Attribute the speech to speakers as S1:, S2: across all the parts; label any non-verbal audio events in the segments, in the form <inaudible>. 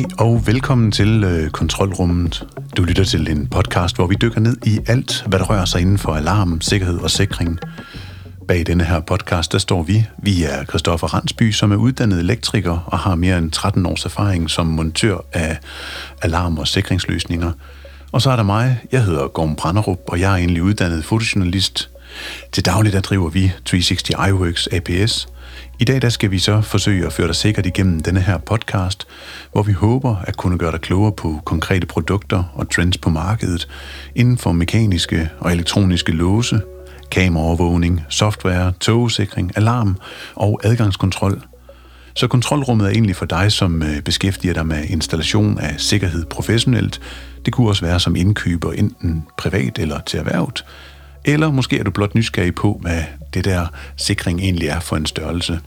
S1: Goddag og velkommen til øh, Kontrolrummet. Du lytter til en podcast, hvor vi dykker ned i alt, hvad der rører sig inden for alarm, sikkerhed og sikring. Bag denne her podcast, der står vi. Vi er Christoffer Ransby, som er uddannet elektriker og har mere end 13 års erfaring som montør af alarm- og sikringsløsninger. Og så er der mig. Jeg hedder Gorm Branderup, og jeg er egentlig uddannet fotojournalist. Til daglig der driver vi 360 iWorks APS – i dag der skal vi så forsøge at føre dig sikkert igennem denne her podcast, hvor vi håber at kunne gøre dig klogere på konkrete produkter og trends på markedet inden for mekaniske og elektroniske låse, kameraovervågning, software, togsikring, alarm og adgangskontrol. Så kontrolrummet er egentlig for dig, som øh, beskæftiger dig med installation af sikkerhed professionelt. Det kunne også være som indkøber, enten privat eller til erhvervet. Eller måske er du blot nysgerrig på, hvad det der sikring egentlig er for en størrelse.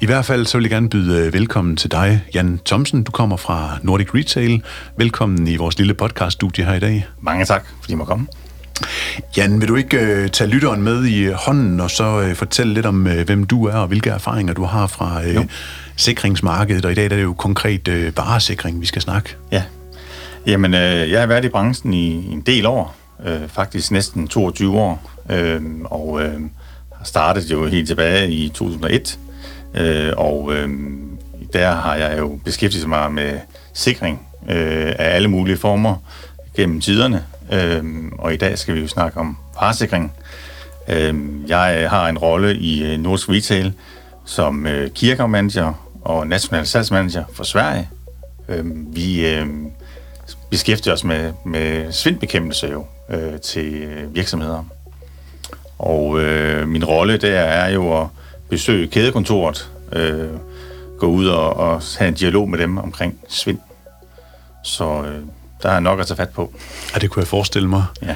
S1: I hvert fald så vil jeg gerne byde øh, velkommen til dig, Jan Thomsen. Du kommer fra Nordic Retail. Velkommen i vores lille podcaststudie her i dag.
S2: Mange tak, fordi jeg må komme.
S1: Jan, vil du ikke uh, tage lytteren med i hånden og så uh, fortælle lidt om, uh, hvem du er og hvilke erfaringer du har fra uh, sikringsmarkedet? Og i dag der er det jo konkret uh, varesikring, vi skal snakke.
S2: Ja, jamen uh, jeg har været i branchen i en del år, øh, faktisk næsten 22 år, øh, og øh, startede jo helt tilbage i 2001, øh, og øh, der har jeg jo beskæftiget mig med sikring øh, af alle mulige former gennem tiderne, øh, og i dag skal vi jo snakke om varesikring. Øh, jeg har en rolle i øh, Nordisk Retail som øh, kirkemanager og national salgsmanager for Sverige. Øh, vi øh, beskæftiger os med, med svindbekæmpelse jo øh, til virksomheder. Og øh, min rolle der er jo at besøge kædekontoret, øh, gå ud og, og have en dialog med dem omkring svind. Så øh, der er nok at tage fat på.
S1: Ja, det kunne jeg forestille mig.
S2: Ja.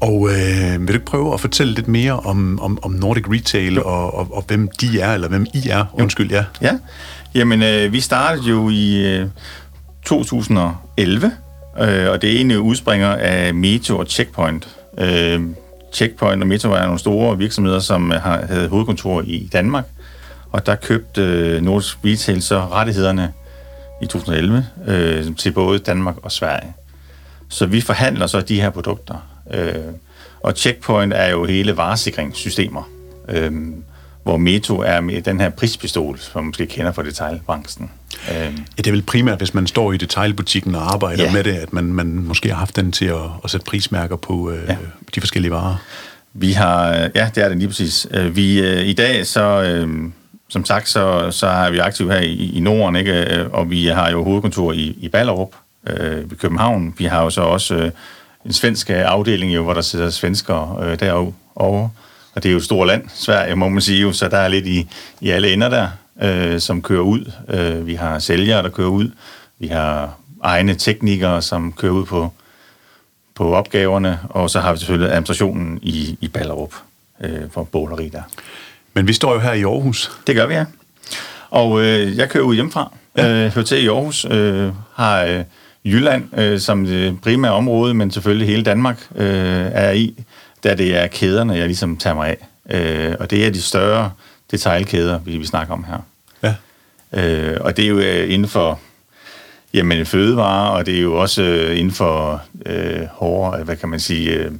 S1: Og øh, vil du ikke prøve at fortælle lidt mere om, om, om Nordic Retail og, og, og hvem de er, eller hvem I er? Undskyld, ja.
S2: Ja, jamen øh, vi startede jo i øh, 2011, øh, og det ene udspringer af Meteo og Checkpoint. Øh, Checkpoint og Metro er nogle store virksomheder, som har, havde hovedkontor i Danmark, og der købte øh, Nordisk Retail så rettighederne i 2011 øh, til både Danmark og Sverige. Så vi forhandler så de her produkter. Øh, og Checkpoint er jo hele varesikringssystemer, øh, hvor Meto er med den her prispistol, som man måske kender fra detaljbranchen.
S1: Øh. Ja, det er vel primært, hvis man står i detaljbutikken og arbejder ja. med det, at man, man måske har haft den til at, at sætte prismærker på øh, ja. de forskellige varer.
S2: Vi har, ja, det er det lige præcis. Øh, vi, øh, I dag, så, øh, som sagt, så, så er vi aktive her i, i Norden, ikke? Øh, og vi har jo hovedkontor i, i Ballerup øh, i København. Vi har jo så også øh, en svensk afdeling, jo, hvor der sidder svensker øh, derovre. Og det er jo et stort land, Sverige, må man sige, jo, så der er lidt i, i alle ender der, øh, som kører ud. Øh, vi har sælgere, der kører ud. Vi har egne teknikere, som kører ud på, på opgaverne. Og så har vi selvfølgelig administrationen i, i Ballerup øh, for båleri der.
S1: Men vi står jo her i Aarhus.
S2: Det gør vi, ja. Og øh, jeg kører ud hjemmefra. Ja. Øh, hører til i Aarhus. Øh, har øh, Jylland øh, som det primære område, men selvfølgelig hele Danmark øh, er i da det er kæderne, jeg ligesom tager mig af. Øh, og det er de større detaljkæder, vi, vi snakker om her.
S1: Ja.
S2: Øh, og det er jo øh, inden for jamen, fødevare, og det er jo også øh, inden for øh, hårde, hvad kan man sige, øh,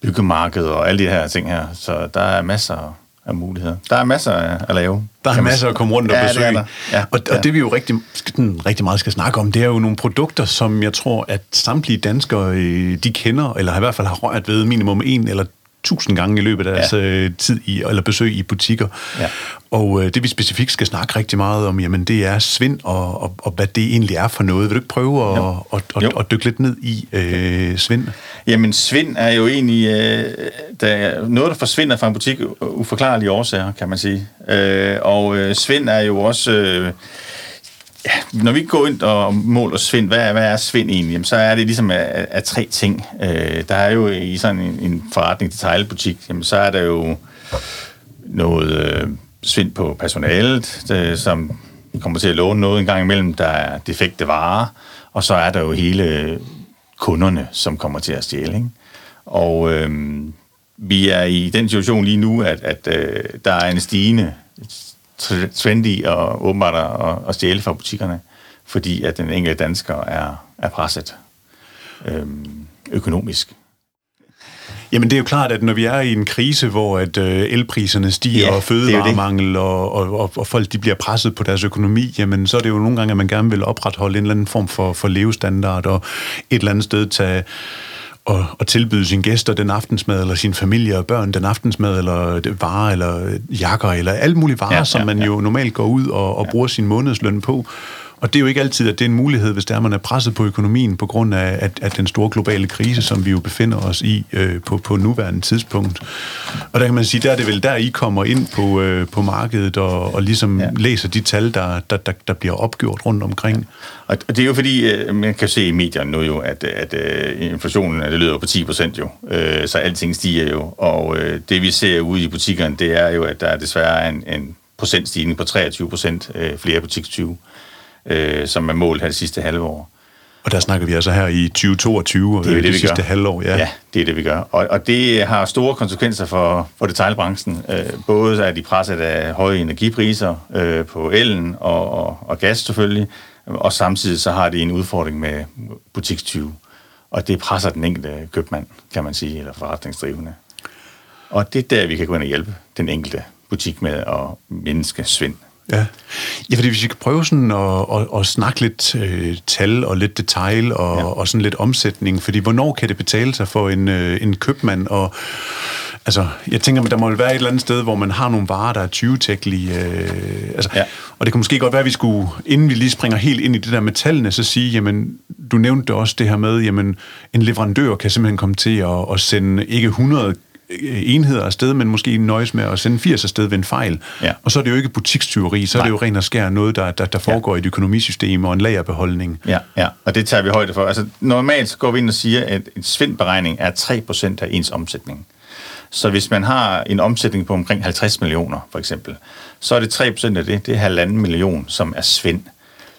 S2: byggemarked og alle de her ting her. Så der er masser af muligheder. Der er masser at lave.
S1: Der er masser at komme rundt og ja, besøge. Det ja, og, og ja. det vi jo rigtig, rigtig meget skal snakke om, det er jo nogle produkter, som jeg tror, at samtlige danskere, øh, de kender, eller i hvert fald har rørt ved minimum en eller tusind gange i løbet af deres ja. Øh, tid i, eller besøg i butikker. Ja. Og øh, det vi specifikt skal snakke rigtig meget om, jamen det er svind og, og, og hvad det egentlig er for noget. Vil du ikke prøve at, at, at, at dykke lidt ned i øh, svind?
S2: Jamen svind er jo egentlig øh, der er noget, der forsvinder fra en butik uforklarlige årsager, kan man sige. Øh, og øh, svind er jo også... Øh, ja, når vi går ind og måler svind, hvad, hvad er svind egentlig? Jamen, så er det ligesom af, af tre ting. Øh, der er jo i sådan en, en forretning, detailbutik, jamen, så er der jo noget øh, svind på personalet, det, som kommer til at låne noget en gang imellem, der er defekte varer, og så er der jo hele kunderne, som kommer til at stjæle. Ikke? Og øh, vi er i den situation lige nu, at, at øh, der er en stigende trendy og åbenbart at, at stjæle fra butikkerne. fordi at den enkelte dansker er, er presset øhm, økonomisk.
S1: Jamen det er jo klart, at når vi er i en krise, hvor at øh, elpriserne stiger,
S2: Ja,
S1: og fødevaremangel, og, og, og, og folk de bliver presset på deres økonomi, jamen så er det jo nogle gange, at man gerne vil opretholde en eller anden form for, for levestandard, og et eller andet sted tage og, og tilbyde sine gæster den aftensmad, eller sin familie og børn den aftensmad, eller det- varer, eller jakker, eller alle mulige varer, ja,
S2: Ja,
S1: som
S2: ja,
S1: man jo normalt går ud og, og bruger sin månedsløn på. Og det er jo ikke altid, at det er en mulighed, hvis der man er presset på økonomien på grund af at, at den store globale krise, som vi jo befinder os i øh, på, på nuværende tidspunkt. Og der kan man sige, der er det vel der, I kommer ind på, øh, på markedet og, og ligesom ja. Læser de tal, der, der, der, der bliver opgjort rundt omkring.
S2: Og og det er jo fordi, øh, man kan se i medierne nu jo, at, at øh, inflationen det lyder jo på 10 procent jo, øh, så alting stiger jo. Og øh, det vi ser ude i butikkerne, det er jo, at der desværre er en, en procentstigning på 23 procent øh, flere butikstyve, øh, som er målt her det sidste halve år.
S1: Og der snakker vi altså her i 2022, og
S2: Det er
S1: øh,
S2: det,
S1: det
S2: vi
S1: sidste
S2: gør.
S1: halvår. Ja.
S2: ja, det er det, vi gør. Og, og det har store konsekvenser for, for detailbranchen. Øh, både er de presset af høje energipriser øh, på elen og, og, og gas selvfølgelig, og samtidig så har de en udfordring med butikstyve. Og det presser den enkelte købmand, kan man sige, eller forretningsdrivende. Og det er der, vi kan gå ind og hjælpe den enkelte butik med at mindske svind.
S1: Ja. ja, fordi hvis vi kan prøve sådan at, at, at snakke lidt øh, tal og lidt detail og, ja. Og sådan lidt omsætning, fordi hvornår kan det betale sig for en, øh, en købmand? Og, altså, jeg tænker, at der må være et eller andet sted, hvor man har nogle varer, der er 20-tækkelige. Øh, altså, ja. Og det kan måske godt være, at vi skulle, inden vi lige springer helt ind i det der med tallene, så sige, jamen, du nævnte også det her med, jamen, en leverandør kan simpelthen komme til at, at sende ikke 100 enheder afsted, men måske nøjes med at sende 80 afsted ved en fejl.
S2: Ja.
S1: Og så er det jo ikke butikstyveri, så Nej. er det jo rent og skær noget, der, der, der foregår ja. i et økonomisystem og en lagerbeholdning.
S2: Ja, ja, og det tager vi højde for. Altså, normalt så går vi ind og siger, at en svindberegning er 3% af ens omsætning. Så hvis man har en omsætning på omkring 50 millioner, for eksempel, så er det 3% af det, det er halvanden million, som er svind.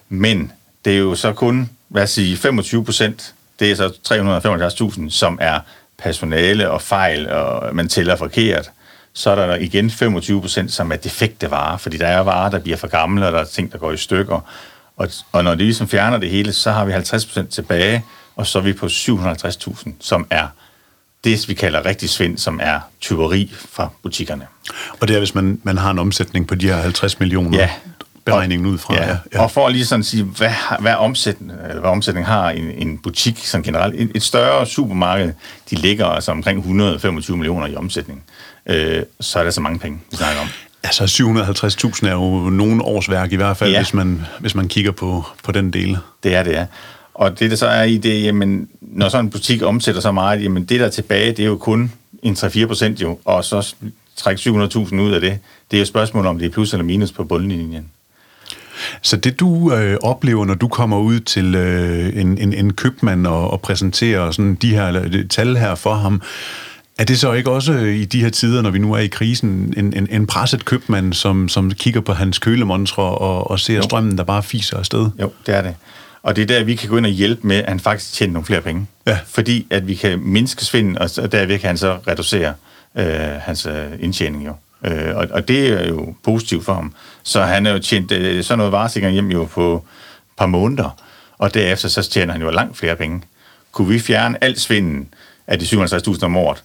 S2: Men det er jo så kun, hvad jeg sige, 25 procent, det er så 375.000, som er personale og fejl, og man tæller forkert. Så er der igen 25 procent, som er defekte varer, fordi der er varer, der bliver for gamle, og der er ting, der går i stykker. Og, og når de ligesom fjerner det hele, så har vi 50 procent tilbage, og så er vi på 750.000, som er det, vi kalder rigtig svind, som er tyveri fra butikkerne.
S1: Og det er, hvis man, man har en omsætning på de her 50 millioner,
S2: Ja.
S1: Beregningen ud fra.
S2: Ja, ja. Og for at lige sådan sige, hvad, hvad, omsætning, eller hvad omsætning har en, en butik sådan generelt. Et, et større supermarked, de ligger altså omkring 125 millioner i omsætning. Øh, så er der så mange penge, vi snakker om.
S1: Altså 750.000 er jo nogen årsværk i hvert fald. Ja. hvis, man, hvis man kigger på, på den del.
S2: Det er det, ja. Og det, der så er i det, jamen, når sådan en butik omsætter så meget, jamen det der er tilbage, det er jo kun en 3-4 procent jo, og så trække 700.000 ud af det. Det er jo et spørgsmål om, det er plus eller minus på bundlinjen.
S1: Så det du øh, oplever, når du kommer ud til øh, en, en, en købmand og, og præsenterer sådan de her eller, tal her for ham, er det så ikke også øh, i de her tider, når vi nu er i krisen, en, en, en presset købmand, som, som kigger på hans kølemontre og, og ser strømmen, der bare fiser afsted?
S2: Jo, det er det. Og det er der, vi kan gå ind og hjælpe med, at han faktisk tjener nogle flere penge.
S1: Ja.
S2: Fordi at vi kan mindske svinden, og derved kan han så reducere øh, hans øh, indtjening jo. Øh, og, og det er jo positivt for ham. Så han er jo tjent øh, sådan noget varesikring hjem jo på et par måneder, og derefter så tjener han jo langt flere penge. Kunne vi fjerne al svinden af de 57.000 om året,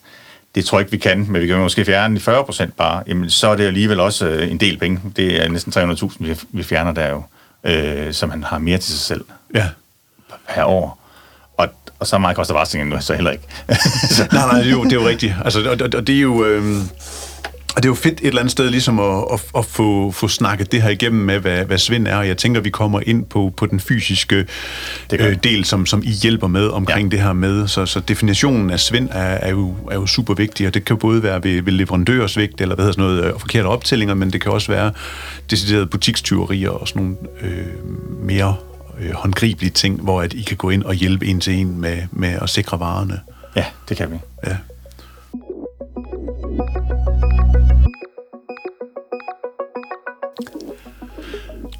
S2: det tror jeg ikke, vi kan, men vi kan måske fjerne de 40 procent bare, jamen så er det alligevel også øh, en del penge. Det er næsten 300.000, vi, vi fjerner der jo, øh, som han har mere til sig selv
S1: Ja.
S2: per år. Og, og så meget koster varslingen nu, så heller ikke. <laughs> så,
S1: Nej, nej, det er jo, det er jo rigtigt. Altså, og, og, og det er jo... Øh, og det er jo fedt et eller andet sted ligesom at, at, at få, få snakket det her igennem med, hvad, hvad svind er. Og jeg tænker, vi kommer ind på, på den fysiske øh, del, som, som I hjælper med omkring ja. det her med. Så, så definitionen af svind er, er, jo, er jo super vigtig, og det kan både være ved, ved leverandørsvigt, eller hvad hedder sådan noget, øh, forkerte optællinger, men det kan også være deciderede butikstyverier og sådan nogle øh, mere øh, håndgribelige ting, hvor at I kan gå ind og hjælpe en til en med, med at sikre varerne.
S2: ja, det kan vi.
S1: Ja.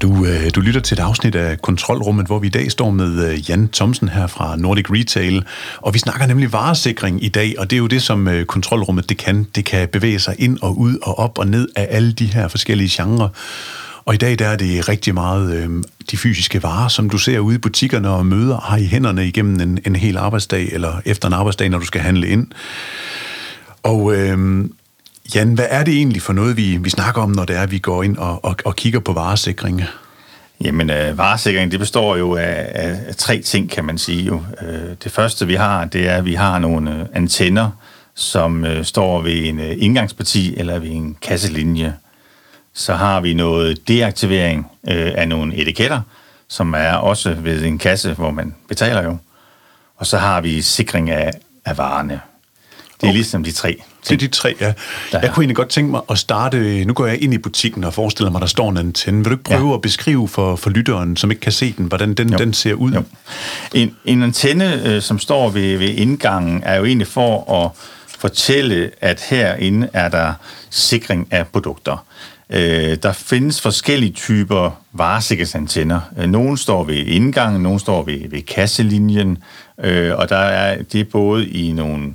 S1: Du, øh, du lytter til et afsnit af Kontrolrummet, hvor vi i dag står med øh, Jan Thomsen her fra Nordic Retail, og vi snakker nemlig varesikring i dag, og det er jo det, som øh, Kontrolrummet det kan. Det kan bevæge sig ind og ud og op og ned af alle de her forskellige genrer. Og i dag der er det rigtig meget øh, de fysiske varer, som du ser ude i butikkerne og møder, har i hænderne igennem en, en hel arbejdsdag, eller efter en arbejdsdag, når du skal handle ind. Og øh, Jan, hvad er det egentlig for noget, vi, vi snakker om, når det er, at vi går ind og, og, og kigger på varesikring?
S2: Jamen, øh, varesikring, det består jo af, af, af tre ting, kan man sige. Jo. Øh, det første, vi har, det er, at vi har nogle øh, antenner, som øh, står ved en øh, indgangsparti eller ved en kasselinje. Så har vi noget deaktivering øh, af nogle etiketter, som er også ved en kasse, hvor man betaler jo. Og så har vi sikring af, af varerne. Det er okay. ligesom de tre
S1: det er de tre, ja. Jeg kunne egentlig godt tænke mig at starte, nu går jeg ind i butikken og forestiller mig, der står en antenne. Vil du ikke prøve ja. at beskrive for, for lytteren, som ikke kan se den, hvordan den, den ser ud? Jo.
S2: En, en antenne, øh, som står ved, ved indgangen, er jo egentlig for at fortælle, at herinde er der sikring af produkter. Øh, der findes forskellige typer varesikkerhedsantenner. Øh, nogle står ved indgangen, nogle står ved, ved kasselinjen, øh, og der er det er både i nogle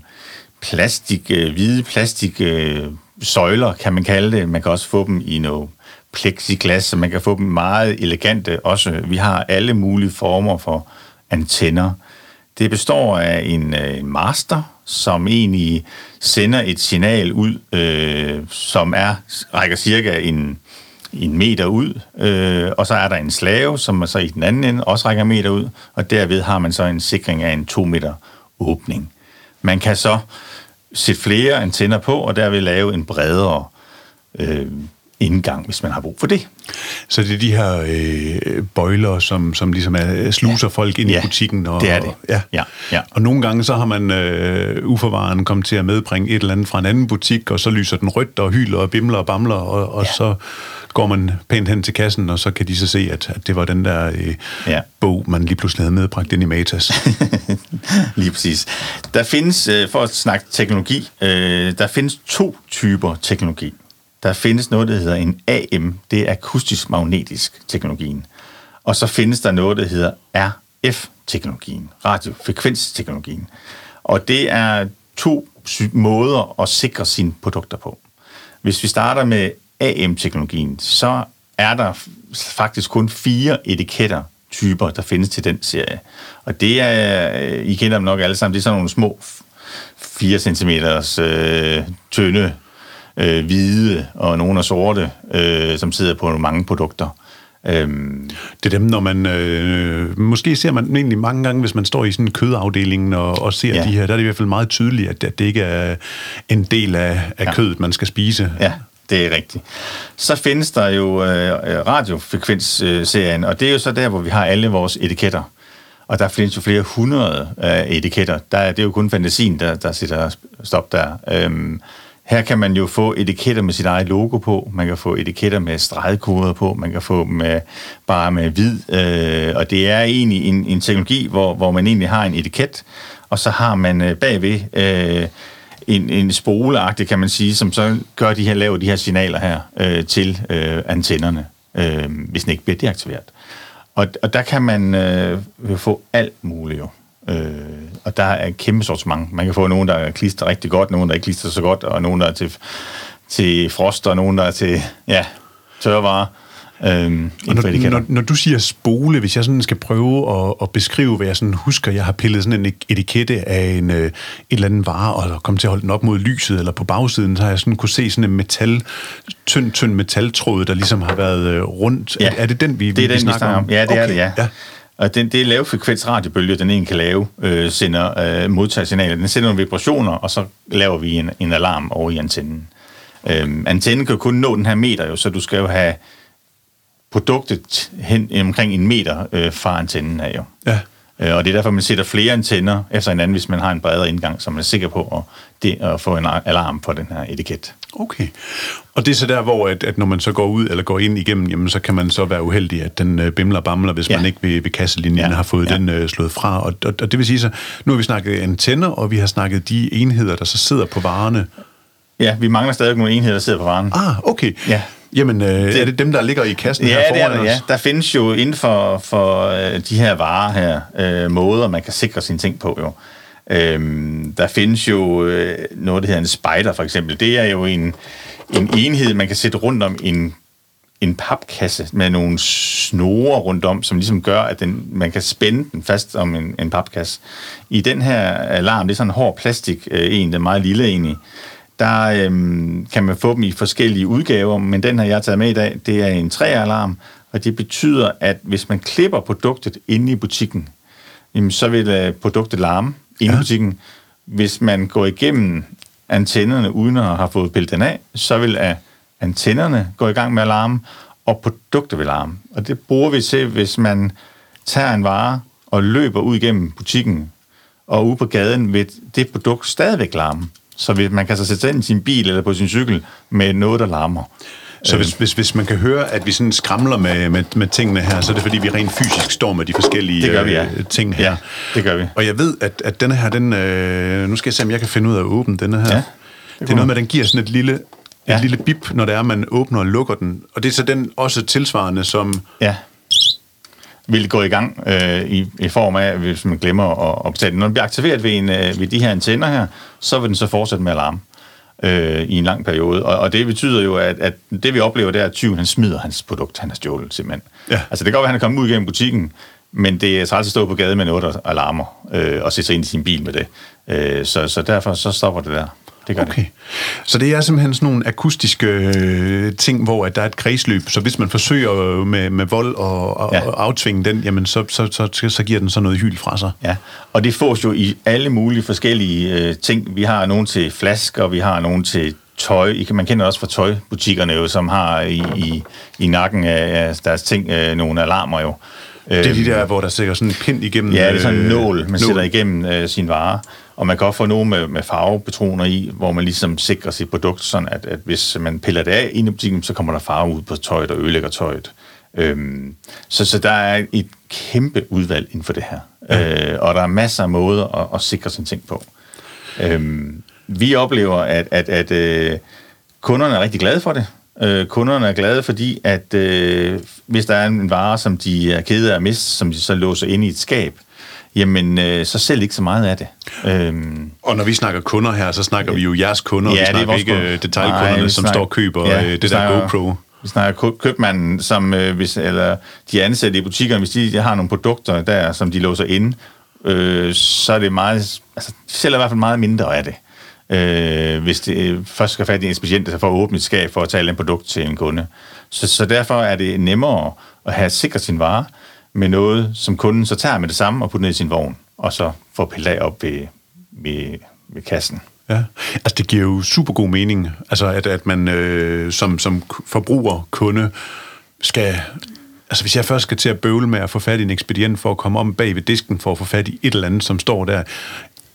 S2: plastik, øh, hvide plastik øh, søjler, kan man kalde det. Man kan også få dem i noget plexiglas, så man kan få dem meget elegante også. Vi har alle mulige former for antenner. Det består af en, øh, master, som egentlig sender et signal ud, øh, som er rækker cirka en, en meter ud, øh, og så er der en slave, som så i den anden ende også rækker en meter ud, og derved har man så en sikring af en to meter åbning. Man kan så sætte flere antenner på, og derved lave en bredere øh, indgang, hvis man har brug for det.
S1: Så det er de her øh, bøjler, som, som ligesom er, sluser ja. folk ind
S2: ja,
S1: i butikken?
S2: Og, det er det.
S1: Ja. Ja. Ja. Og nogle gange så har man øh, uforvaren kommet til at medbringe et eller andet fra en anden butik, og så lyser den rødt og hyler og bimler og bamler, og, og ja. så går man pænt hen til kassen, og så kan de så se, at, at det var den der øh, ja. bog, man lige pludselig havde medbragt ind i Matas. <laughs>
S2: lige præcis. Der findes, øh, for at snakke teknologi, øh, der findes to typer teknologi. Der findes noget, der hedder en AM, det er akustisk magnetisk teknologien. Og så findes der noget, der hedder RF-teknologien, radiofrekvensteknologien. Og det er to måder at sikre sine produkter på. Hvis vi starter med AM-teknologien, så er der faktisk kun fire etiketter typer, der findes til den serie. Og det er, I kender dem nok alle sammen, det er sådan nogle små 4 cm øh, tynde øh, hvide og nogle er sorte, øh, som sidder på mange produkter.
S1: Øhm. Det er dem, når man... Øh, måske ser man egentlig mange gange, hvis man står i sådan en kødafdeling og, og ser ja. de her, der er det i hvert fald meget tydeligt, at, at det ikke er en del af, af ja. kødet, man skal spise.
S2: Ja, det er rigtigt. Så findes der jo øh, øh, radiofrekvensserien, og det er jo så der, hvor vi har alle vores etiketter. Og der findes jo flere hundrede øh, etiketter. Der, det er jo kun fantasien, der, der sætter stop der. Øhm, her kan man jo få etiketter med sit eget logo på, man kan få etiketter med stregkoder på, man kan få med bare med hvid, øh, og det er egentlig en, en teknologi, hvor, hvor man egentlig har en etiket, og så har man øh, bagved øh, en, en spoleagtig, kan man sige, som så gør de her, laver de her signaler her øh, til øh, antennerne, øh, hvis den ikke bliver deaktiveret. Og, og der kan man øh, få alt muligt jo. Øh, og der er et kæmpe sortiment. Man kan få nogen, der klister rigtig godt, nogen, der ikke klister så godt, og nogen, der er til, til frost, og nogen, der er til ja, tørvarer. Øhm,
S1: og når, når, når du siger spole, hvis jeg sådan skal prøve at, at beskrive, hvad jeg sådan husker, jeg har pillet sådan en etikette af en, øh, en eller anden vare, og kommet til at holde den op mod lyset, eller på bagsiden, så har jeg sådan kunne se sådan en metal, tynd, tynd metaltråd, der ligesom har været øh, rundt.
S2: Ja,
S1: er, er det den, vi,
S2: det er
S1: vi,
S2: den,
S1: snakker
S2: vi om? Ja, det okay. er det, ja. ja. Og den, det er lavfrekvens radiobølge, den en kan lave, øh, sender øh, modtager signaler. Den sender nogle vibrationer, og så laver vi en, en alarm over i antennen. Øh, antennen kan kun nå den her meter, jo, så du skal jo have produktet hen omkring en meter øh, fra antennen af. Jo. Ja. Øh, og det er derfor, man sætter flere antenner efter hinanden, hvis man har en bredere indgang, så man er sikker på at, det, at få en alarm på den her etiket.
S1: Okay. Og det er så der, hvor at, at når man så går ud eller går ind igennem, jamen, så kan man så være uheldig, at den øh, bimler bamler, hvis ja. man ikke ved, ved kasselinjen ja. har fået ja. den øh, slået fra. Og, og, og det vil sige så, nu har vi snakket antenner, og vi har snakket de enheder, der så sidder på varerne.
S2: Ja, vi mangler stadig nogle enheder, der sidder på varen.
S1: Ah, okay. Ja. Jamen, øh, det, er det dem, der ligger i kassen
S2: ja,
S1: her
S2: foran det er det, ja. Der findes jo inden for, for øh, de her varer her, øh, måder, man kan sikre sine ting på jo. Øhm, der findes jo øh, noget, der hedder en spider for eksempel. Det er jo en, en enhed, man kan sætte rundt om en en papkasse med nogle snore rundt om, som ligesom gør, at den, man kan spænde den fast om en, en papkasse. I den her alarm, det er sådan en hård plastik, øh, en, der er meget lille egentlig, der øhm, kan man få dem i forskellige udgaver, men den her, jeg har taget med i dag, det er en træalarm, og det betyder, at hvis man klipper produktet inde i butikken, jamen, så vil øh, produktet larme inde ja. i butikken. Hvis man går igennem antennerne uden at have fået pillet den af, så vil uh, antennerne gå i gang med at larme, og produktet vil larme. Og det bruger vi til, hvis man tager en vare og løber ud igennem butikken, og ude på gaden vil det produkt stadigvæk larme. Så hvis man kan så sætte sig ind i sin bil eller på sin cykel med noget, der larmer.
S1: Så hvis, hvis, hvis man kan høre, at vi sådan skramler med, med, med tingene her, så er det fordi, vi rent fysisk står med de forskellige
S2: det gør vi, ja.
S1: øh, ting her.
S2: Ja, det gør vi.
S1: Og jeg ved, at, at denne her, den, øh, nu skal jeg se, om jeg kan finde ud af at åbne denne her.
S2: Ja,
S1: det, det er noget med, at den giver sådan et lille, et
S2: Ja.
S1: lille bip, når det er, man åbner og lukker den. Og det er så den også tilsvarende som...
S2: Ja. Vil gå i gang øh, i, i form af, hvis man glemmer at optage den. Når den bliver aktiveret ved, en, øh, ved de her antenner her, så vil den så fortsætte med alarm øh, i en lang periode. Og, og det betyder jo, at, at det vi oplever, det er, at tyven han smider hans produkt, han har stjålet simpelthen.
S1: Ja.
S2: Altså det kan godt være, at han er kommet ud igennem butikken, men det er træls at stå på gaden med noget, der alarmer, øh, og sætte sig ind i sin bil med det. Øh, så, så derfor så stopper det der. Det gør
S1: Okay.
S2: det.
S1: Så det er simpelthen sådan nogle akustiske øh, ting, hvor at der er et kredsløb. Så hvis man forsøger øh, med, med vold og, og,
S2: Ja.
S1: og aftvinge den, jamen så, så, så, så giver den så noget hyl fra sig.
S2: Ja, og det fås jo i alle mulige forskellige øh, ting. Vi har nogen til flasker, vi har nogen til tøj. Man kender også fra tøjbutikkerne jo, som har i, i, i nakken af deres ting øh, nogle alarmer jo.
S1: Det er de der, hvor der sikkert sådan en pind igennem...
S2: Ja, det er sådan en
S1: øh,
S2: nål, man sætter igennem øh, sin vare. Og man kan også få nogle med, med farvepatroner i, hvor man ligesom sikrer sit produkt, sådan at, at hvis man piller det af inde i butikken, så kommer der farve ud på tøjet og ødelægger tøjet. Øhm, så, så der er et kæmpe udvalg inden for det her. Ja. Øh, og der er masser af måder at, at sikre sine ting på. Øhm, vi oplever, at, at, at øh, kunderne er rigtig glade for det. Øh, kunderne er glade, fordi at øh, hvis der er en vare, som de er kede af at miste, som de så låser ind i et skab, jamen øh, så sælger de ikke så meget af det. Øhm,
S1: Og når vi snakker kunder her, så snakker vi jo jeres kunder,
S2: Ja, det er
S1: vi snakker
S2: vores
S1: ikke øh, detaljkunderne,
S2: Nej,
S1: som
S2: snakker-
S1: står og køber
S2: ja, vi
S1: det der
S2: snakker-
S1: GoPro.
S2: Vi snakker kø- købmanden, som, øh, hvis, eller de ansatte i butikkerne, hvis de har nogle produkter der, som de låser inde, øh, så er det meget, altså de sælger i hvert fald meget mindre af det. Øh, hvis det øh, først skal fat i en ekspedient, der får åbne et skab for at tage et produkt til en kunde. Så, så derfor er det nemmere at have sikret sin vare med noget, som kunden så tager med det samme og putter ned i sin vogn, og så får pillet af op ved, ved, ved kassen.
S1: Ja, altså det giver jo super god mening, altså at, at man øh, som, som forbruger, kunde, skal... Altså hvis jeg først skal til at bøvle med at få fat i en ekspedient for at komme om bag ved disken for at få fat i et eller andet, som står der,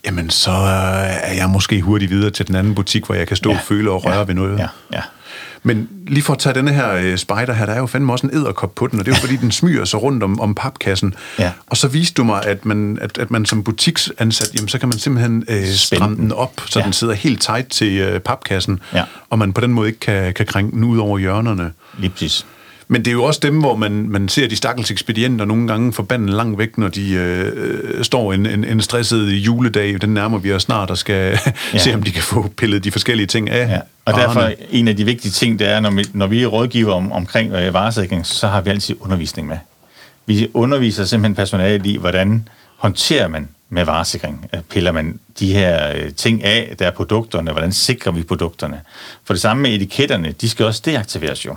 S1: jamen så er jeg måske hurtigt videre til den anden butik, hvor jeg kan stå ja. og føle og røre
S2: ja,
S1: ved noget.
S2: Ja, ja.
S1: Men lige for at tage denne her øh, spider her, der er jo fandme også en æderkop på den, og det er jo fordi, den smyger sig rundt om, om papkassen.
S2: Ja.
S1: Og så viste du mig, at man, at, at man som butiksansat, jamen, så kan man simpelthen øh, stramme den op, så
S2: Ja.
S1: den sidder helt tight til øh, papkassen,
S2: Ja.
S1: og man på den måde ikke kan, kan krænke den ud over hjørnerne.
S2: Lige præcis.
S1: Men det er jo også dem, hvor man, man ser de stakkels ekspedienter nogle gange forbandet langt væk, når de øh, står en, en, en stresset juledag, den nærmer vi os snart, og skal ja. <laughs> Se, om de kan få pillet de forskellige ting af.
S2: Ja. Og
S1: varerne.
S2: derfor en af de vigtige ting, det er, når vi, når vi rådgiver om, omkring øh, varesikring, så har vi altid undervisning med. Vi underviser simpelthen personalet i, hvordan håndterer man med varesikring? Øh, Piller man de her øh, ting af, der er produkterne? Hvordan sikrer vi produkterne? For det samme med etiketterne, de skal også deaktiveres jo.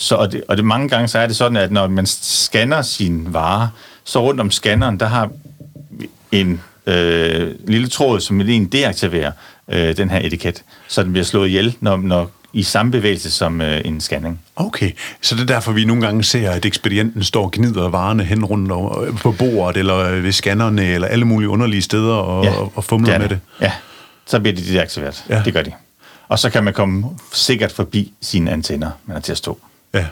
S2: Så, og, det, og det mange gange så er det sådan, at når man scanner sin vare, så rundt om scanneren, der har en øh, lille tråd, som lige deaktiverer øh, den her etiket, så den bliver slået ihjel, når, når i samme bevægelse som øh, en scanning.
S1: Okay, så det er derfor, vi nogle gange ser, at ekspedienten står og gnider varerne hen rundt over- på bordet, eller ved scannerne, eller alle mulige underlige steder, og, ja, og, og fumler
S2: er
S1: med det.
S2: Ja, så bliver de deaktiveret.
S1: Ja.
S2: Det gør de. Og så kan man komme sikkert forbi sine antenner, man er til at stå.
S1: Ja.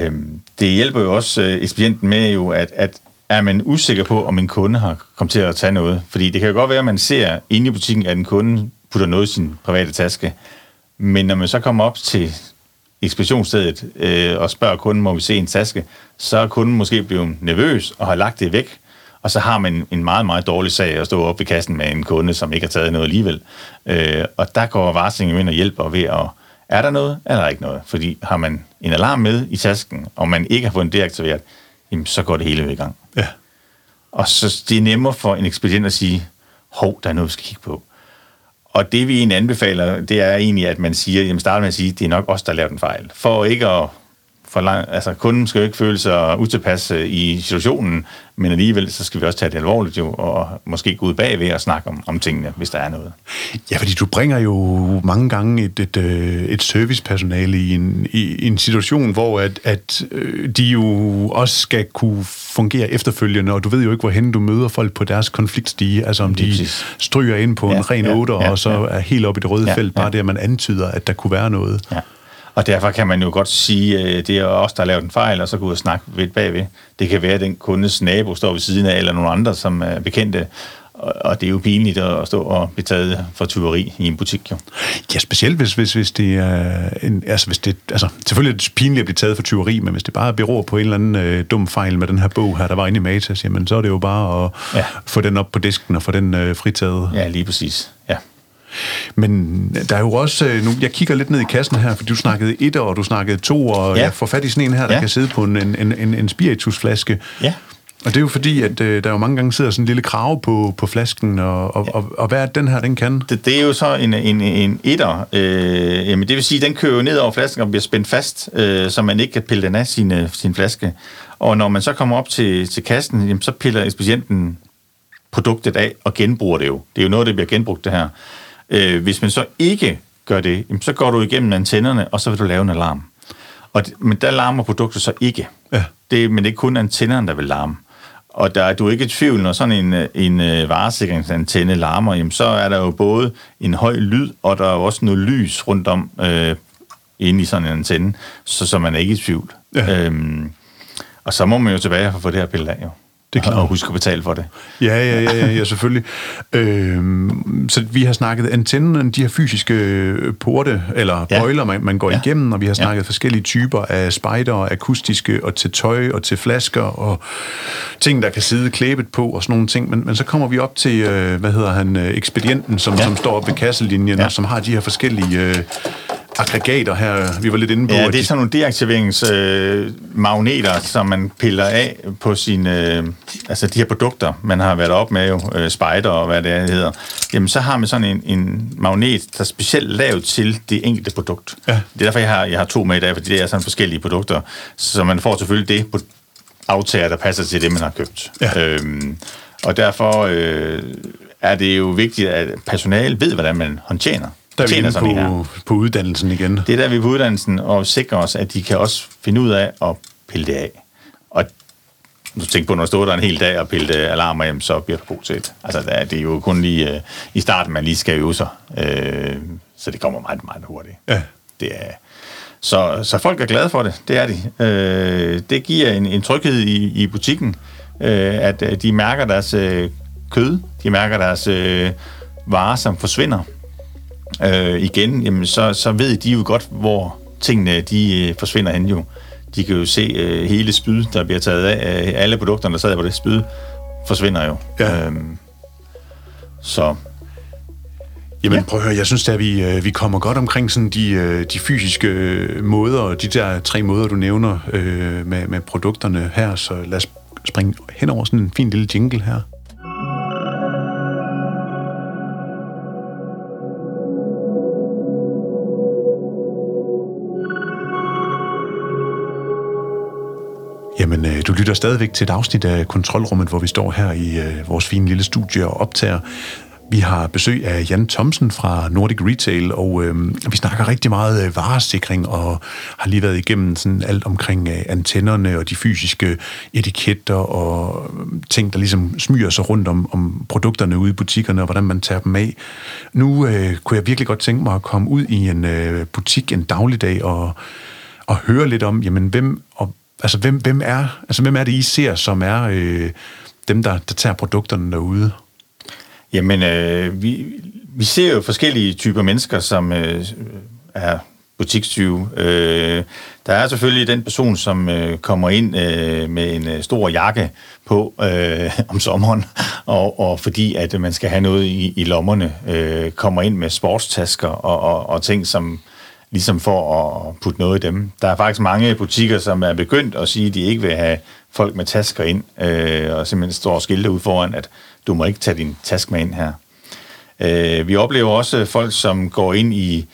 S2: Øhm, det hjælper jo også øh, ekspedienten med jo, at, at er man usikker på, om en kunde har kommet til at tage noget. Fordi det kan jo godt være, at man ser inde i butikken, at en kunde putter noget i sin private taske. Men når man så kommer op til ekspeditionsstedet øh, og spørger kunden, må vi se en taske, så er kunden måske blevet nervøs og har lagt det væk. Og så har man en meget, meget dårlig sag at stå op ved kassen med en kunde, som ikke har taget noget alligevel. Øh, og der går varslingen ind og hjælper ved at, er der noget, eller er der ikke noget? Fordi har man en alarm med i tasken, og man ikke har fået den deaktiveret, jamen, så går det hele i gang.
S1: Ja.
S2: Og så det er nemmere for en ekspedient at sige, hov, der er noget, vi skal kigge på. Og det vi egentlig anbefaler, det er egentlig, at man siger, jamen starter med at sige, det er nok os, der har lavet en fejl. For ikke at for lang, altså kunden skal jo ikke føle sig utilpas øh, i situationen, men alligevel så skal vi også tage det alvorligt jo, og måske gå ud bagved og snakke om, om tingene, hvis der er noget.
S1: Ja, fordi du bringer jo mange gange et, et, øh, et servicepersonale i en, i en situation, hvor at, at øh, de jo også skal kunne fungere efterfølgende, og du ved jo ikke, hvorhen du møder folk på deres konfliktstige, altså om de stryger ind på ja, en ren ja, otter, ja, og så ja. er helt op i det røde ja, felt, bare ja. det, at man antyder, at der kunne være noget.
S2: Ja. Og derfor kan man jo godt sige, at øh, det er os, der har lavet en fejl, og så gå ud og snakke ved bagved. Det kan være, at den kundes nabo står ved siden af, eller nogle andre, som er bekendte. Og det er jo pinligt at stå og blive taget for tyveri i en butik, jo.
S1: Ja, specielt hvis, hvis, hvis det er... En, altså, hvis det, altså, selvfølgelig er det pinligt at blive taget for tyveri, men hvis det bare beror på en eller anden øh, dum fejl med den her bog her, der var inde i Matas, jamen så er det jo bare at ja. få den op på disken og få den øh, fritaget.
S2: Ja, lige præcis. Ja.
S1: Men der er jo også, øh, nu, jeg kigger lidt ned i kassen her, for du snakkede et, og du snakkede to, og ja. jeg får fat i sådan en her, der ja. kan sidde på en, en, en, en spiritusflaske.
S2: Ja.
S1: Og det er jo fordi, at øh, der jo mange gange sidder sådan en lille krave på, på flasken, og, og, ja. og, og hvad er den her, den kan?
S2: Det, det er jo så en, en, en etter. Øh, jamen det vil sige, den kører jo ned over flasken og bliver spændt fast, øh, så man ikke kan pille den af sin, øh, sin flaske. Og når man så kommer op til, til kassen, jamen, så piller ekspedienten produktet af og genbruger det jo. Det er jo noget, der bliver genbrugt, det her. Øh, hvis man så ikke gør det, så går du igennem antennerne, og så vil du lave en alarm. Og, men der larmer produktet så ikke. Ja. Det, men det er kun antennerne, der vil larme. Og der er du ikke i tvivl, når sådan en, en øh, varesikringsantenne larmer, jamen, så er der jo både en høj lyd, og der er jo også noget lys rundt om øh, inde i sådan en antenne, så, så man er ikke i tvivl. Ja. Øhm, og så må man jo tilbage og få det her pillet af, jo. Det er klart. Og huske at betale for det.
S1: Ja, ja, ja, ja, ja selvfølgelig. <laughs> øhm, så vi har snakket antennen, de her fysiske porte, eller ja. bøjler, man, man går ja. igennem, og vi har snakket ja. forskellige typer af spejder, akustiske, og til tøj, og til flasker, og ting, der kan sidde klæbet på, og sådan nogle ting. Men, men så kommer vi op til, øh, hvad hedder han, øh, ekspedienten, som, ja. som står op ved kasselinjen, ja. og som har de her forskellige... Øh, aggregater her, vi var lidt inde på.
S2: Ja, det er sådan nogle deaktiveringsmagneter, øh, som man piller af på sine, øh, altså de her produkter, man har været op med, jo, øh, spider og hvad det hedder. Jamen, så har man sådan en, en magnet, der er specielt lavet til det enkelte produkt. Ja. Det er derfor, jeg har, jeg har to med i dag, fordi det er sådan forskellige produkter, så man får selvfølgelig det på aftager, der passer til det, man har købt. Ja. Øhm, og derfor øh, er det jo vigtigt, at personale ved, hvordan man håndterer
S1: der er vi inde på, på uddannelsen igen.
S2: Det er der, vi er på uddannelsen, og sikrer os, at de kan også finde ud af at pille det af. Og du tænker på, når du står der en hel dag og pille alarmer hjem, så bliver du god til det. Altså, det er jo kun lige uh, i starten, man lige skal øve sig. Uh, så det kommer meget, meget hurtigt. Ja. Det er, så, så folk er glade for det, det er de. Uh, det giver en, en tryghed i, i butikken, uh, at de mærker deres uh, kød, de mærker deres uh, varer, som forsvinder øh, igen, jamen, så, så ved de jo godt, hvor tingene de øh, forsvinder hen jo. De kan jo se øh, hele spyd, der bliver taget af. Øh, alle produkterne, der sad på det spyd, forsvinder jo. Ja. Øhm, så
S1: Jamen ja. prøv at høre, jeg synes at vi, øh, vi kommer godt omkring sådan de, øh, de fysiske måder, de der tre måder, du nævner øh, med, med produkterne her, så lad os springe hen over sådan en fin lille jingle her. Jamen, øh, du lytter stadigvæk til et afsnit af Kontrolrummet, hvor vi står her i øh, vores fine lille studie og optager. Vi har besøg af Jan Thomsen fra Nordic Retail, og øh, vi snakker rigtig meget øh, varesikring, og har lige været igennem sådan alt omkring øh, antennerne og de fysiske etiketter og øh, ting, der ligesom smyger sig rundt om, om produkterne ude i butikkerne, og hvordan man tager dem af. Nu øh, kunne jeg virkelig godt tænke mig at komme ud i en øh, butik en dagligdag og, og høre lidt om, jamen hvem og altså, hvem, hvem, er, altså, hvem er det, I ser, som er øh, dem, der, der tager produkterne derude?
S2: Jamen, øh, vi, vi ser jo forskellige typer mennesker, som øh, er butikstyve. Øh, der er selvfølgelig den person, som øh, kommer ind øh, med en øh, stor jakke på øh, <laughs> om sommeren, og, og fordi at man skal have noget i, i lommerne, øh, kommer ind med sportstasker og, og, og ting, som ligesom for at putte noget i dem. Der er faktisk mange butikker, som er begyndt at sige, at de ikke vil have folk med tasker ind, øh, og simpelthen står og skilte ud foran, at du må ikke tage din taske med ind her. Øh, vi oplever også folk, som går ind i,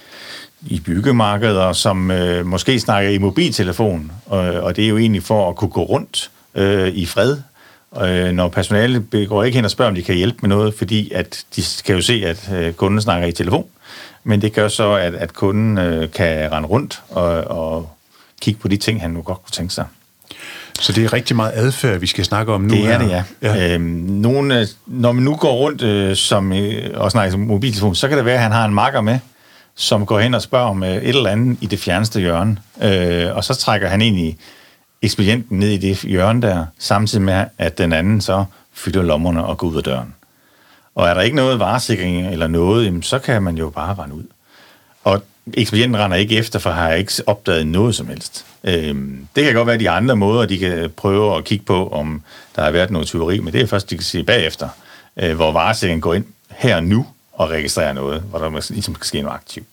S2: i byggemarkeder, som øh, måske snakker i mobiltelefon, og, og det er jo egentlig for at kunne gå rundt øh, i fred, øh, når personalet går ikke hen og spørger, om de kan hjælpe med noget, fordi at de kan jo se, at øh, kunden snakker i telefon, men det gør så, at, at kunden øh, kan rende rundt og, og kigge på de ting, han nu godt kunne tænke sig.
S1: Så det er rigtig meget adfærd, vi skal snakke om nu
S2: Det er
S1: her.
S2: det, ja. ja. Øhm, nogle, når man nu går rundt øh, som, øh, og snakker som mobiltelefon, så kan det være, at han har en makker med, som går hen og spørger om øh, et eller andet i det fjerneste hjørne. Øh, og så trækker han egentlig ekspedienten ned i det hjørne der, samtidig med, at den anden så fylder lommerne og går ud af døren. Og er der ikke noget varesikring eller noget, jamen, så kan man jo bare rende ud. Og ekspedienten render ikke efter, for har ikke opdaget noget som helst. Øhm, det kan godt være de andre måder, de kan prøve at kigge på, om der har været noget tyveri, men det er først, de kan se bagefter, øh, hvor varesikringen går ind her og nu og registrerer noget, hvor der ligesom skal ske noget aktivt.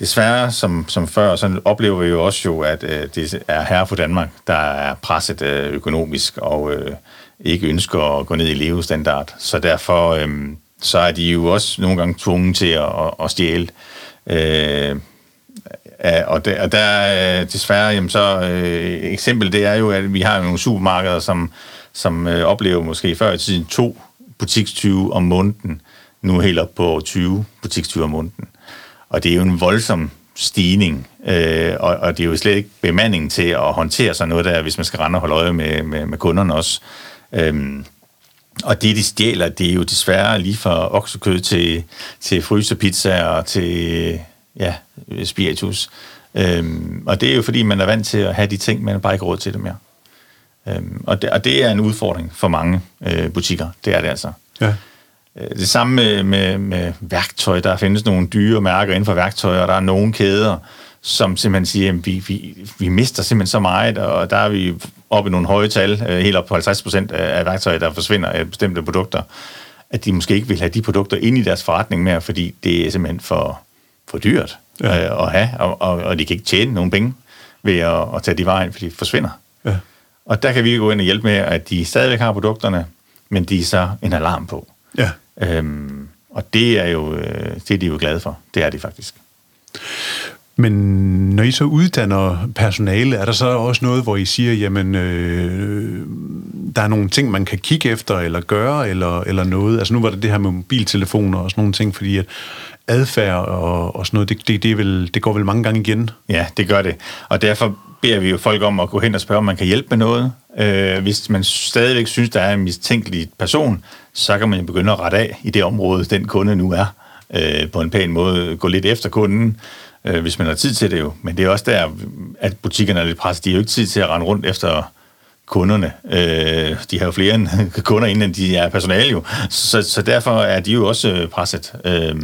S2: Desværre, som, som før, så oplever vi jo også jo, at øh, det er her for Danmark, der er presset øh, økonomisk og øh, ikke ønsker at gå ned i levestandard. Så derfor øh, så er de jo også nogle gange tvunget til at, at, at stjæle. Øh, og, der, og der øh, desværre, jamen så øh, eksempel, det er jo, at vi har nogle supermarkeder, som, som øh, oplever måske før i tiden to butikstyve om måneden, nu helt op på 20 butikstyve om måneden. Og det er jo en voldsom stigning, øh, og, og det er jo slet ikke bemandingen til at håndtere sådan noget der, hvis man skal rende og holde øje med, med, med kunderne også. Øhm, og det, de stjæler, det er jo desværre lige fra oksekød til, til frysepizza og til ja, spiritus. Øhm, og det er jo fordi, man er vant til at have de ting, men bare ikke råd til det mere. Øhm, og, det, og det er en udfordring for mange øh, butikker. Det er det altså.
S1: Ja.
S2: Det samme med, med, med værktøj. Der findes nogle dyre mærker inden for værktøj, og der er nogle kæder, som simpelthen siger, at vi, vi, vi mister simpelthen så meget, og der er vi oppe i nogle høje tal, helt op på 50 procent af værktøj, der forsvinder af bestemte produkter, at de måske ikke vil have de produkter ind i deres forretning mere, fordi det er simpelthen for, for dyrt ja. øh, at have, og, og, og de kan ikke tjene nogen penge ved at, at tage de varer ind, fordi de forsvinder. Ja. Og der kan vi gå ind og hjælpe med, at de stadigvæk har produkterne, men de er så en alarm på.
S1: Ja.
S2: Øhm, og det er jo det er de jo glade for. Det er de faktisk.
S1: Men når I så uddanner personale, er der så også noget, hvor I siger, jamen, øh, der er nogle ting, man kan kigge efter eller gøre, eller, eller noget? Altså nu var det det her med mobiltelefoner og sådan nogle ting, fordi at adfærd og, og sådan noget, det, det, det, er vel, det går vel mange gange igen?
S2: Ja, det gør det. Og derfor beder vi jo folk om at gå hen og spørge, om man kan hjælpe med noget. Øh, hvis man stadigvæk synes, der er en mistænkelig person, så kan man jo begynde at rette af i det område, den kunde nu er. Øh, på en pæn måde gå lidt efter kunden, øh, hvis man har tid til det jo. Men det er også der, at butikkerne er lidt presset. De har jo ikke tid til at rende rundt efter kunderne. Øh, de har jo flere end <laughs> kunder, inden de er personale jo. Så, så derfor er de jo også øh, presset. Øh,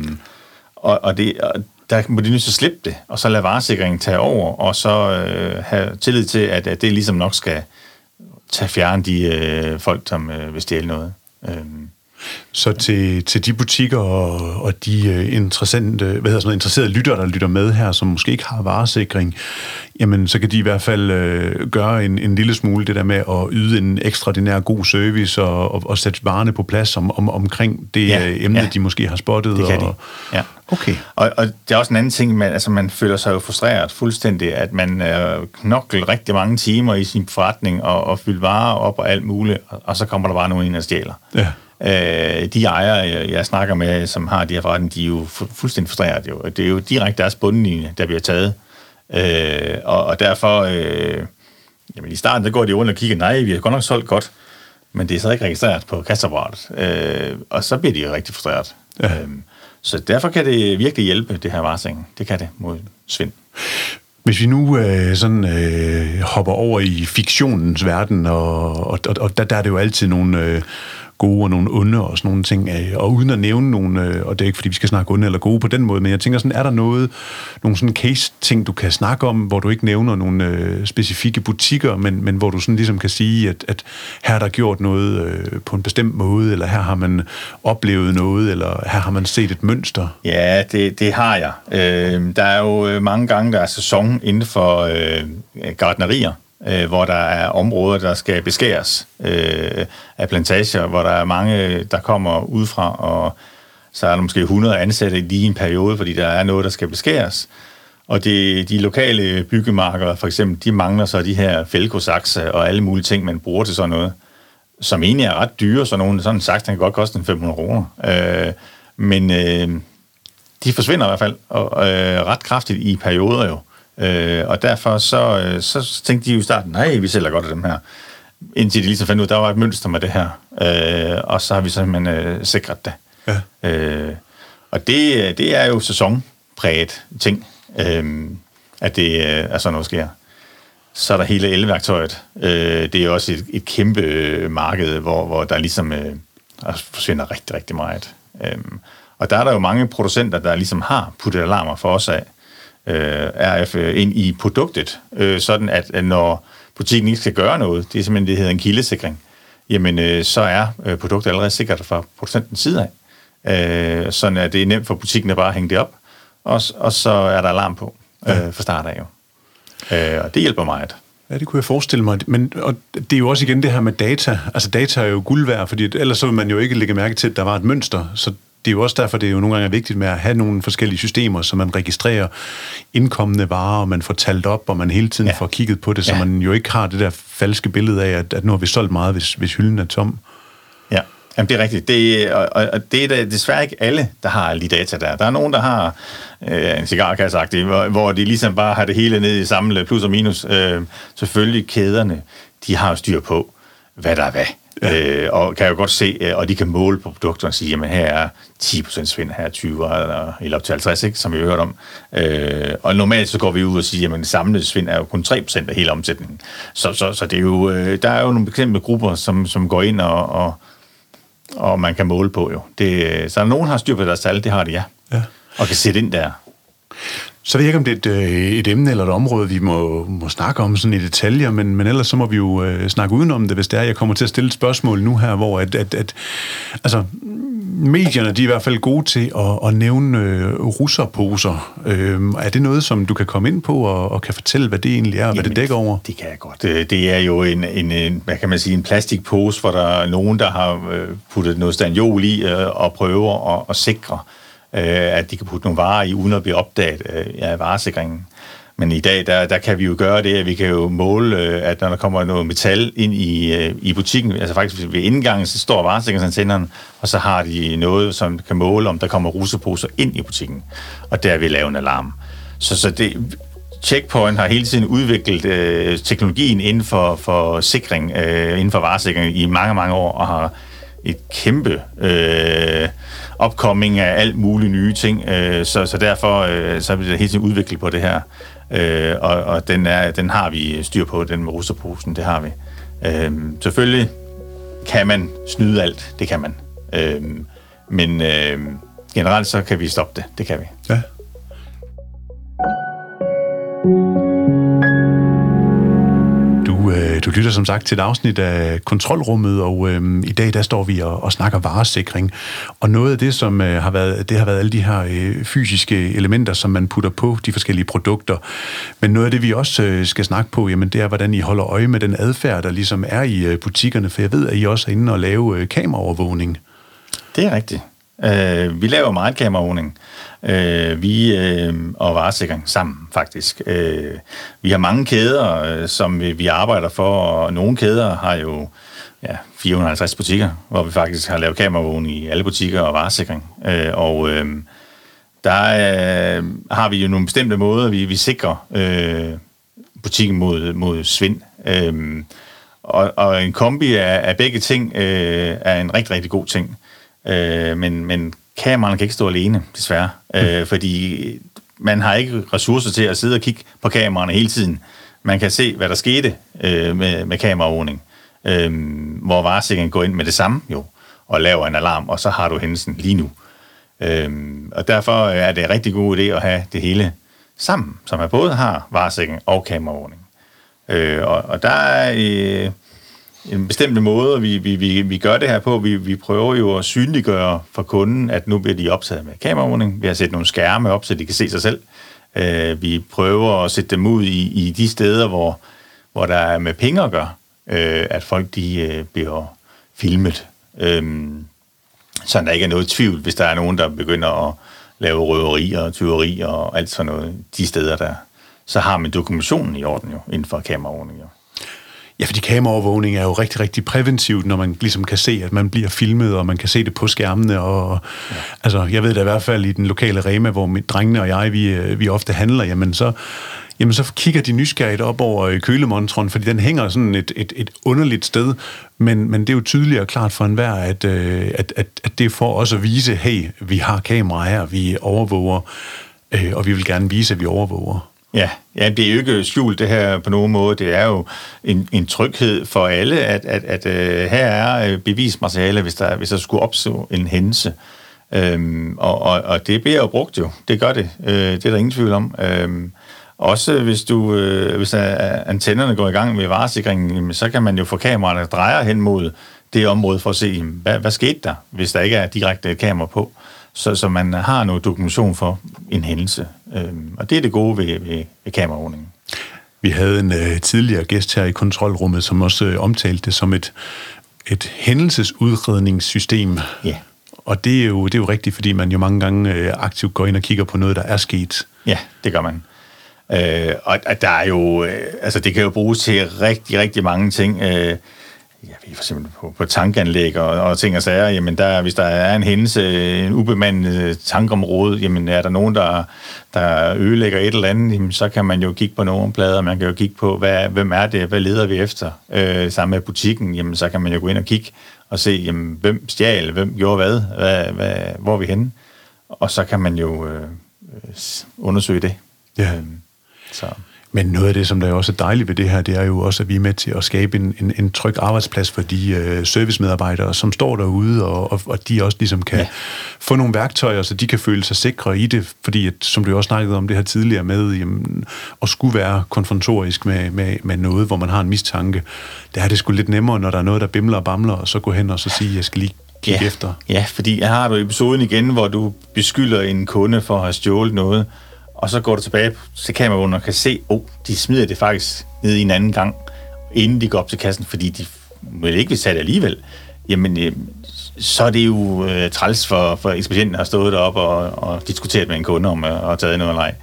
S2: og, og, det, og der må de nødt til at slippe det, og så lade varesikringen tage over, og så øh, have tillid til, at, at det ligesom nok skal tage fjerne de øh, folk, som øh, vil stjæle noget. Øh.
S1: Så til, til de butikker og, og de interessante, hvad hedder sådan noget, interesserede lyttere, der lytter med her, som måske ikke har varesikring, jamen så kan de i hvert fald øh, gøre en, en lille smule det der med at yde en ekstraordinær god service og, og, og sætte varerne på plads om, om, omkring det ja, emne, ja. de måske har spottet.
S2: Det kan
S1: og,
S2: de. Ja. Okay. Og, og det er også en anden ting, man, altså man føler sig jo frustreret fuldstændig, at man øh, knokler rigtig mange timer i sin forretning og, og fylder varer op og alt muligt, og, og så kommer der bare nogen ind og stjæler. Ja. Øh, de ejere, jeg, snakker med, som har de her forretninger, de er jo fu- fuldstændig frustreret. Jo. Det er jo direkte deres bundlinje, der bliver taget. Øh, og, og derfor, øh, jamen i starten, der går de rundt og kigger, nej, vi har godt nok solgt godt, men det er så ikke registreret på kasseapparatet. Øh, og så bliver de jo rigtig frustreret. Ja. Øh, så derfor kan det virkelig hjælpe, det her varsing. Det kan det mod svind.
S1: Hvis vi nu øh, sådan øh, hopper over i fiktionens verden, og, og, og der, der er det jo altid nogle, øh, gode og nogle onde og sådan nogle ting. Øh, og uden at nævne nogle, øh, og det er ikke fordi vi skal snakke onde eller gode på den måde, men jeg tænker sådan, er der noget, nogle sådan case-ting, du kan snakke om, hvor du ikke nævner nogle øh, specifikke butikker, men, men hvor du sådan ligesom kan sige, at, at her er der gjort noget øh, på en bestemt måde, eller her har man oplevet noget, eller her har man set et mønster?
S2: Ja, det, det har jeg. Øh, der er jo øh, mange gange, der er sæson inden for øh, gardnerier, øh, hvor der er områder, der skal beskæres øh, af plantager, hvor der er mange, der kommer udefra, og så er der måske 100 ansatte lige i en periode, fordi der er noget, der skal beskæres. Og det, de lokale byggemarker, for eksempel, de mangler så de her fælkosakser og alle mulige ting, man bruger til sådan noget, som egentlig er ret dyre. Så nogle, sådan en saks, den kan godt koste en 500 kroner. Øh, men øh, de forsvinder i hvert fald og, øh, ret kraftigt i perioder jo. Øh, og derfor så, øh, så tænkte de jo i starten, nej, vi sælger godt af dem her. Indtil de ligesom fandt ud, der var et mønster med det her. Øh, og så har vi simpelthen øh, sikret det. Ja. Øh, og det, det er jo sæsonpræget ting, øh, at det øh, er sådan noget sker. Så er der hele elværktøjet. Øh, det er også et, et kæmpe øh, marked, hvor, hvor der ligesom øh, forsvinder rigtig, rigtig meget. Øh, og der er der jo mange producenter, der ligesom har puttet alarmer for os af øh, RF ind i produktet, øh, sådan at, at når butikken ikke skal gøre noget, det er simpelthen det, hedder en kildesikring, jamen øh, så er øh, produktet allerede sikkert fra producentens side af. Øh, sådan at det er nemt for butikken at bare hænge det op, og, og så er der alarm på øh, fra start af jo. Øh, og det hjælper meget.
S1: Ja, det kunne jeg forestille mig. Men og det er jo også igen det her med data. Altså data er jo guld værd, fordi ellers så vil man jo ikke lægge mærke til, at der var et mønster. Så det er jo også derfor, det er jo nogle gange er vigtigt med at have nogle forskellige systemer, så man registrerer indkommende varer, og man får talt op, og man hele tiden ja. får kigget på det, så ja. man jo ikke har det der falske billede af, at, at nu har vi solgt meget, hvis, hvis hylden er tom.
S2: Ja, Jamen, det er rigtigt. Det, og, og det er da desværre ikke alle, der har alle de data der. Der er nogen, der har øh, en cigarkasse hvor, hvor de ligesom bare har det hele ned i samme plus og minus. Øh, selvfølgelig kæderne, de har styr på, hvad der er hvad. Ja. Øh, og kan jo godt se, øh, og de kan måle på produkterne og sige, jamen her er 10% svind, her er 20, eller, eller op til 50, ikke, som vi har hørt om. Øh, og normalt så går vi ud og siger, jamen samlet svind er jo kun 3% af hele omsætningen. Så, så, så det er jo, øh, der er jo nogle bestemte grupper, som, som går ind og, og, og man kan måle på jo. Det, så nogen har styr på deres tal, det har de, ja. ja. Og kan sætte ind der.
S1: Så ved jeg ikke, om det er et, øh, et emne eller et område, vi må, må snakke om sådan i detaljer, men, men ellers så må vi jo øh, snakke udenom det, hvis det er. Jeg kommer til at stille et spørgsmål nu her, hvor at, at, at altså, medierne de er i hvert fald gode til at, at nævne øh, russerposer. Øh, er det noget, som du kan komme ind på og, og kan fortælle, hvad det egentlig er, og Jamen, hvad det dækker over?
S2: Det kan jeg godt. Det, det er jo en, en, en, hvad kan man sige, en plastikpose, hvor der er nogen, der har øh, puttet noget stanjol i øh, og prøver at, at sikre, øh, Øh, at de kan putte nogle varer i, uden at blive opdaget øh, af varesikringen. Men i dag, der, der kan vi jo gøre det, at vi kan jo måle, øh, at når der kommer noget metal ind i, øh, i butikken, altså faktisk ved indgangen, så står varesikringsantennerne, og så har de noget, som kan måle, om der kommer russeposer ind i butikken. Og der vil lave en alarm. Så, så det, Checkpoint har hele tiden udviklet øh, teknologien inden for, for sikring, øh, inden for varesikring i mange, mange år, og har et kæmpe øh, opkomming af alt mulige nye ting, øh, så, så derfor øh, så er vi hele tiden udviklet på det her. Øh, og og den, er, den har vi styr på, den med russerposen, det har vi. Øh, selvfølgelig kan man snyde alt, det kan man. Øh, men øh, generelt så kan vi stoppe det, det kan vi. Ja.
S1: Øh, du lytter som sagt til et afsnit af Kontrolrummet, og øh, i dag der står vi og, og snakker varesikring. Og noget af det, som øh, har været, det har været alle de her øh, fysiske elementer, som man putter på de forskellige produkter. Men noget af det, vi også øh, skal snakke på, jamen, det er, hvordan I holder øje med den adfærd, der ligesom er i øh, butikkerne. For jeg ved, at I også er inde og lave øh, kameraovervågning.
S2: Det er rigtigt. Øh, vi laver meget kameraovervågning øh, vi øh, og varesikring sammen faktisk. Øh, vi har mange kæder, øh, som vi, vi arbejder for, og nogle kæder har jo ja, 450 butikker, hvor vi faktisk har lavet kameraovervågning i alle butikker og varesikring. Øh, og øh, der øh, har vi jo nogle bestemte måder, vi, vi sikrer øh, butikken mod, mod svind. Øh, og, og en kombi af, af begge ting øh, er en rigtig, rigtig god ting. Øh, men, men kameraerne kan ikke stå alene, desværre. Mm. Øh, fordi man har ikke ressourcer til at sidde og kigge på kameraerne hele tiden. Man kan se, hvad der skete øh, med, med kameraovervågning, øh, hvor varesikringen går ind med det samme jo, og laver en alarm, og så har du hændelsen lige nu. Øhm, og derfor er det en rigtig god idé at have det hele sammen, som man både har varesikring og kameraovervågning. Øh, og, og der er øh, en bestemt måde, vi, vi, vi, vi gør det her på. Vi, vi prøver jo at synliggøre for kunden, at nu bliver de optaget med kameraovervågning. Vi har sat nogle skærme op, så de kan se sig selv. Øh, vi prøver at sætte dem ud i, i de steder, hvor, hvor der er med penge at gøre, øh, at folk de øh, bliver filmet. Øh, så der ikke er noget tvivl, hvis der er nogen, der begynder at lave røverier og tyverier og alt sådan noget, de steder der, så har man dokumentationen i orden jo, inden for kameraordningen jo.
S1: Ja, fordi kameraovervågning er jo rigtig, rigtig præventivt, når man ligesom kan se, at man bliver filmet, og man kan se det på skærmene. Og, ja. Altså, jeg ved da i hvert fald i den lokale Rema, hvor mit drengene og jeg, vi, øh, vi ofte handler, jamen så, jamen så kigger de nysgerrigt op over kølemontren, fordi den hænger sådan et, et, et underligt sted, men, men det er jo tydeligt og klart for enhver, at, øh, at, at, at det er for os at vise, hey, vi har kamera her, vi overvåger, øh, og vi vil gerne vise, at vi overvåger.
S2: Ja, ja, det er jo ikke skjult det her på nogen måde. Det er jo en, en tryghed for alle, at, at, at uh, her er øh, bevismateriale, hvis der, hvis der skulle opstå en hændelse. Øhm, og, og, og det bliver jo brugt jo. Det gør det. Øh, det er der ingen tvivl om. Øhm, også hvis du øh, hvis antennerne går i gang med varesikringen, så kan man jo få kameraerne, drejer hen mod det område for at se, hvad, hvad skete der, hvis der ikke er direkte kamera på. Så, så man har noget dokumentation for en hændelse. Øhm, og det er det gode ved, ved, ved kameraordningen.
S1: Vi havde en øh, tidligere gæst her i kontrolrummet, som også øh, omtalte det som et, et hændelsesudredningssystem.
S2: Ja.
S1: Og det er, jo, det er jo rigtigt, fordi man jo mange gange øh, aktivt går ind og kigger på noget, der er sket.
S2: Ja, det gør man. Øh, og, der er jo, øh, altså det kan jo bruges til rigtig, rigtig mange ting. Øh, for eksempel på, på tankanlæg og, og ting og sager, jamen der, hvis der er en hændelse, en ubemandet tankområde, jamen er der nogen, der, der ødelægger et eller andet, jamen, så kan man jo kigge på nogle plader, man kan jo kigge på, hvad, hvem er det, hvad leder vi efter? Øh, sammen med butikken, jamen så kan man jo gå ind og kigge og se, jamen, hvem stjal, hvem gjorde hvad, hvad, hvad hvor er vi henne? Og så kan man jo øh, undersøge det.
S1: Ja. Øh, så. Men noget af det, som der er også er dejligt ved det her, det er jo også, at vi er med til at skabe en, en, en tryg arbejdsplads for de øh, servicemedarbejdere, som står derude, og, og, og de også ligesom kan ja. få nogle værktøjer, så de kan føle sig sikre i det, fordi at, som du også snakkede om det her tidligere med, jamen, at skulle være konfrontorisk med, med, med noget, hvor man har en mistanke, der er det sgu lidt nemmere, når der er noget, der bimler og bamler, og så gå hen og så sige, jeg skal lige kigge
S2: ja.
S1: efter.
S2: Ja, fordi jeg har du episoden igen, hvor du beskylder en kunde for at have stjålet noget, og så går du tilbage til kameraet og kan se, oh, de smider det faktisk ned i en anden gang, inden de går op til kassen, fordi de vil ikke vil det alligevel. Jamen, øh, så er det jo øh, træls for, for ekspedienten at have stået deroppe og, og diskuteret med en kunde om øh, at tage noget eller ej,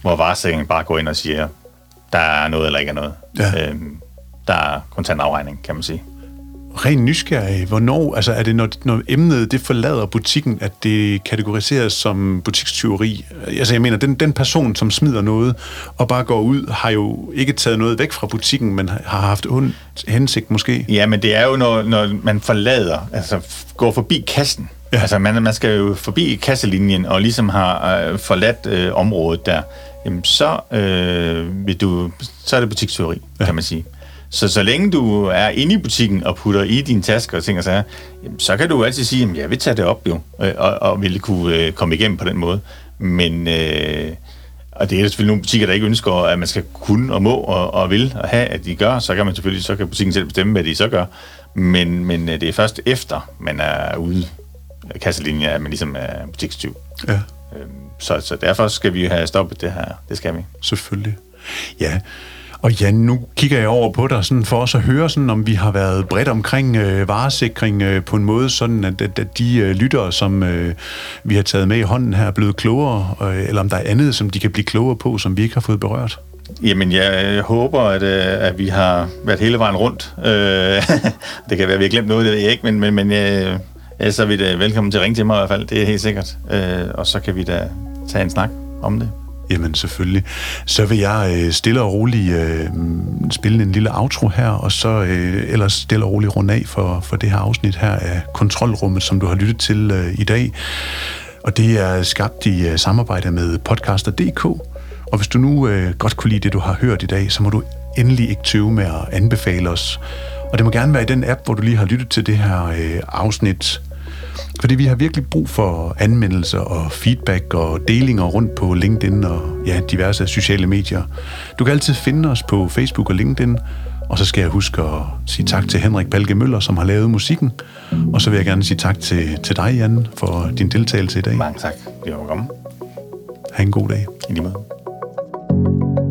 S2: hvor varesikringen bare går ind og siger, der er noget eller ikke er noget. Ja. Øhm, der er kontant afregning, kan man sige
S1: ren nysgerrig, hvornår, altså er det, når, når emnet det forlader butikken, at det kategoriseres som butikstyveri? Altså jeg mener, den, den person, som smider noget og bare går ud, har jo ikke taget noget væk fra butikken, men har haft ond hensigt måske?
S2: Ja, men det er jo, når, når man forlader, altså går forbi kassen. Ja. Altså man, man skal jo forbi kasselinjen og ligesom har øh, forladt øh, området der, jamen så, øh, vil du, så er det butikstyveri, ja. kan man sige. Så så længe du er inde i butikken og putter i dine tasker og ting og sager, så kan du altid sige, at jeg vil tage det op jo, øh, og, og vil kunne øh, komme igennem på den måde. Men, øh, og det er selvfølgelig nogle butikker, der ikke ønsker, at man skal kunne og må og, og vil og have, at de gør, så kan man selvfølgelig, så kan butikken selv bestemme, hvad de så gør. Men, men øh, det er først efter, man er ude af kasselinjen, at man ligesom er butikstyv. Ja. Øhm, så, så derfor skal vi have stoppet det her. Det skal vi.
S1: Selvfølgelig. Ja, og ja, nu kigger jeg over på dig sådan for os at høre, sådan, om vi har været bredt omkring øh, varesikring øh, på en måde, sådan at, at, at de øh, lyttere, som øh, vi har taget med i hånden her, er blevet klogere, øh, eller om der er andet, som de kan blive klogere på, som vi ikke har fået berørt.
S2: Jamen, jeg håber, at, øh, at vi har været hele vejen rundt. Øh, <laughs> det kan være, at vi har glemt noget, det ved jeg ikke, men, men, men øh, så er vi da velkommen til at ringe til mig i hvert fald, det er helt sikkert. Øh, og så kan vi da tage en snak om det.
S1: Jamen selvfølgelig. Så vil jeg øh, stille og roligt øh, spille en lille outro her, og så øh, ellers stille og roligt runde af for, for det her afsnit her af Kontrolrummet, som du har lyttet til øh, i dag. Og det er skabt i øh, samarbejde med podcaster.dk. Og hvis du nu øh, godt kunne lide det, du har hørt i dag, så må du endelig ikke tøve med at anbefale os. Og det må gerne være i den app, hvor du lige har lyttet til det her øh, afsnit. Fordi vi har virkelig brug for anmeldelser og feedback og delinger rundt på LinkedIn og ja, diverse sociale medier. Du kan altid finde os på Facebook og LinkedIn, og så skal jeg huske at sige tak til Henrik Balke Møller, som har lavet musikken. Og så vil jeg gerne sige tak til, til dig, Jan, for din deltagelse i dag.
S2: Mange tak. Det var kommet.
S1: Ha' en god dag.
S2: I lige måde.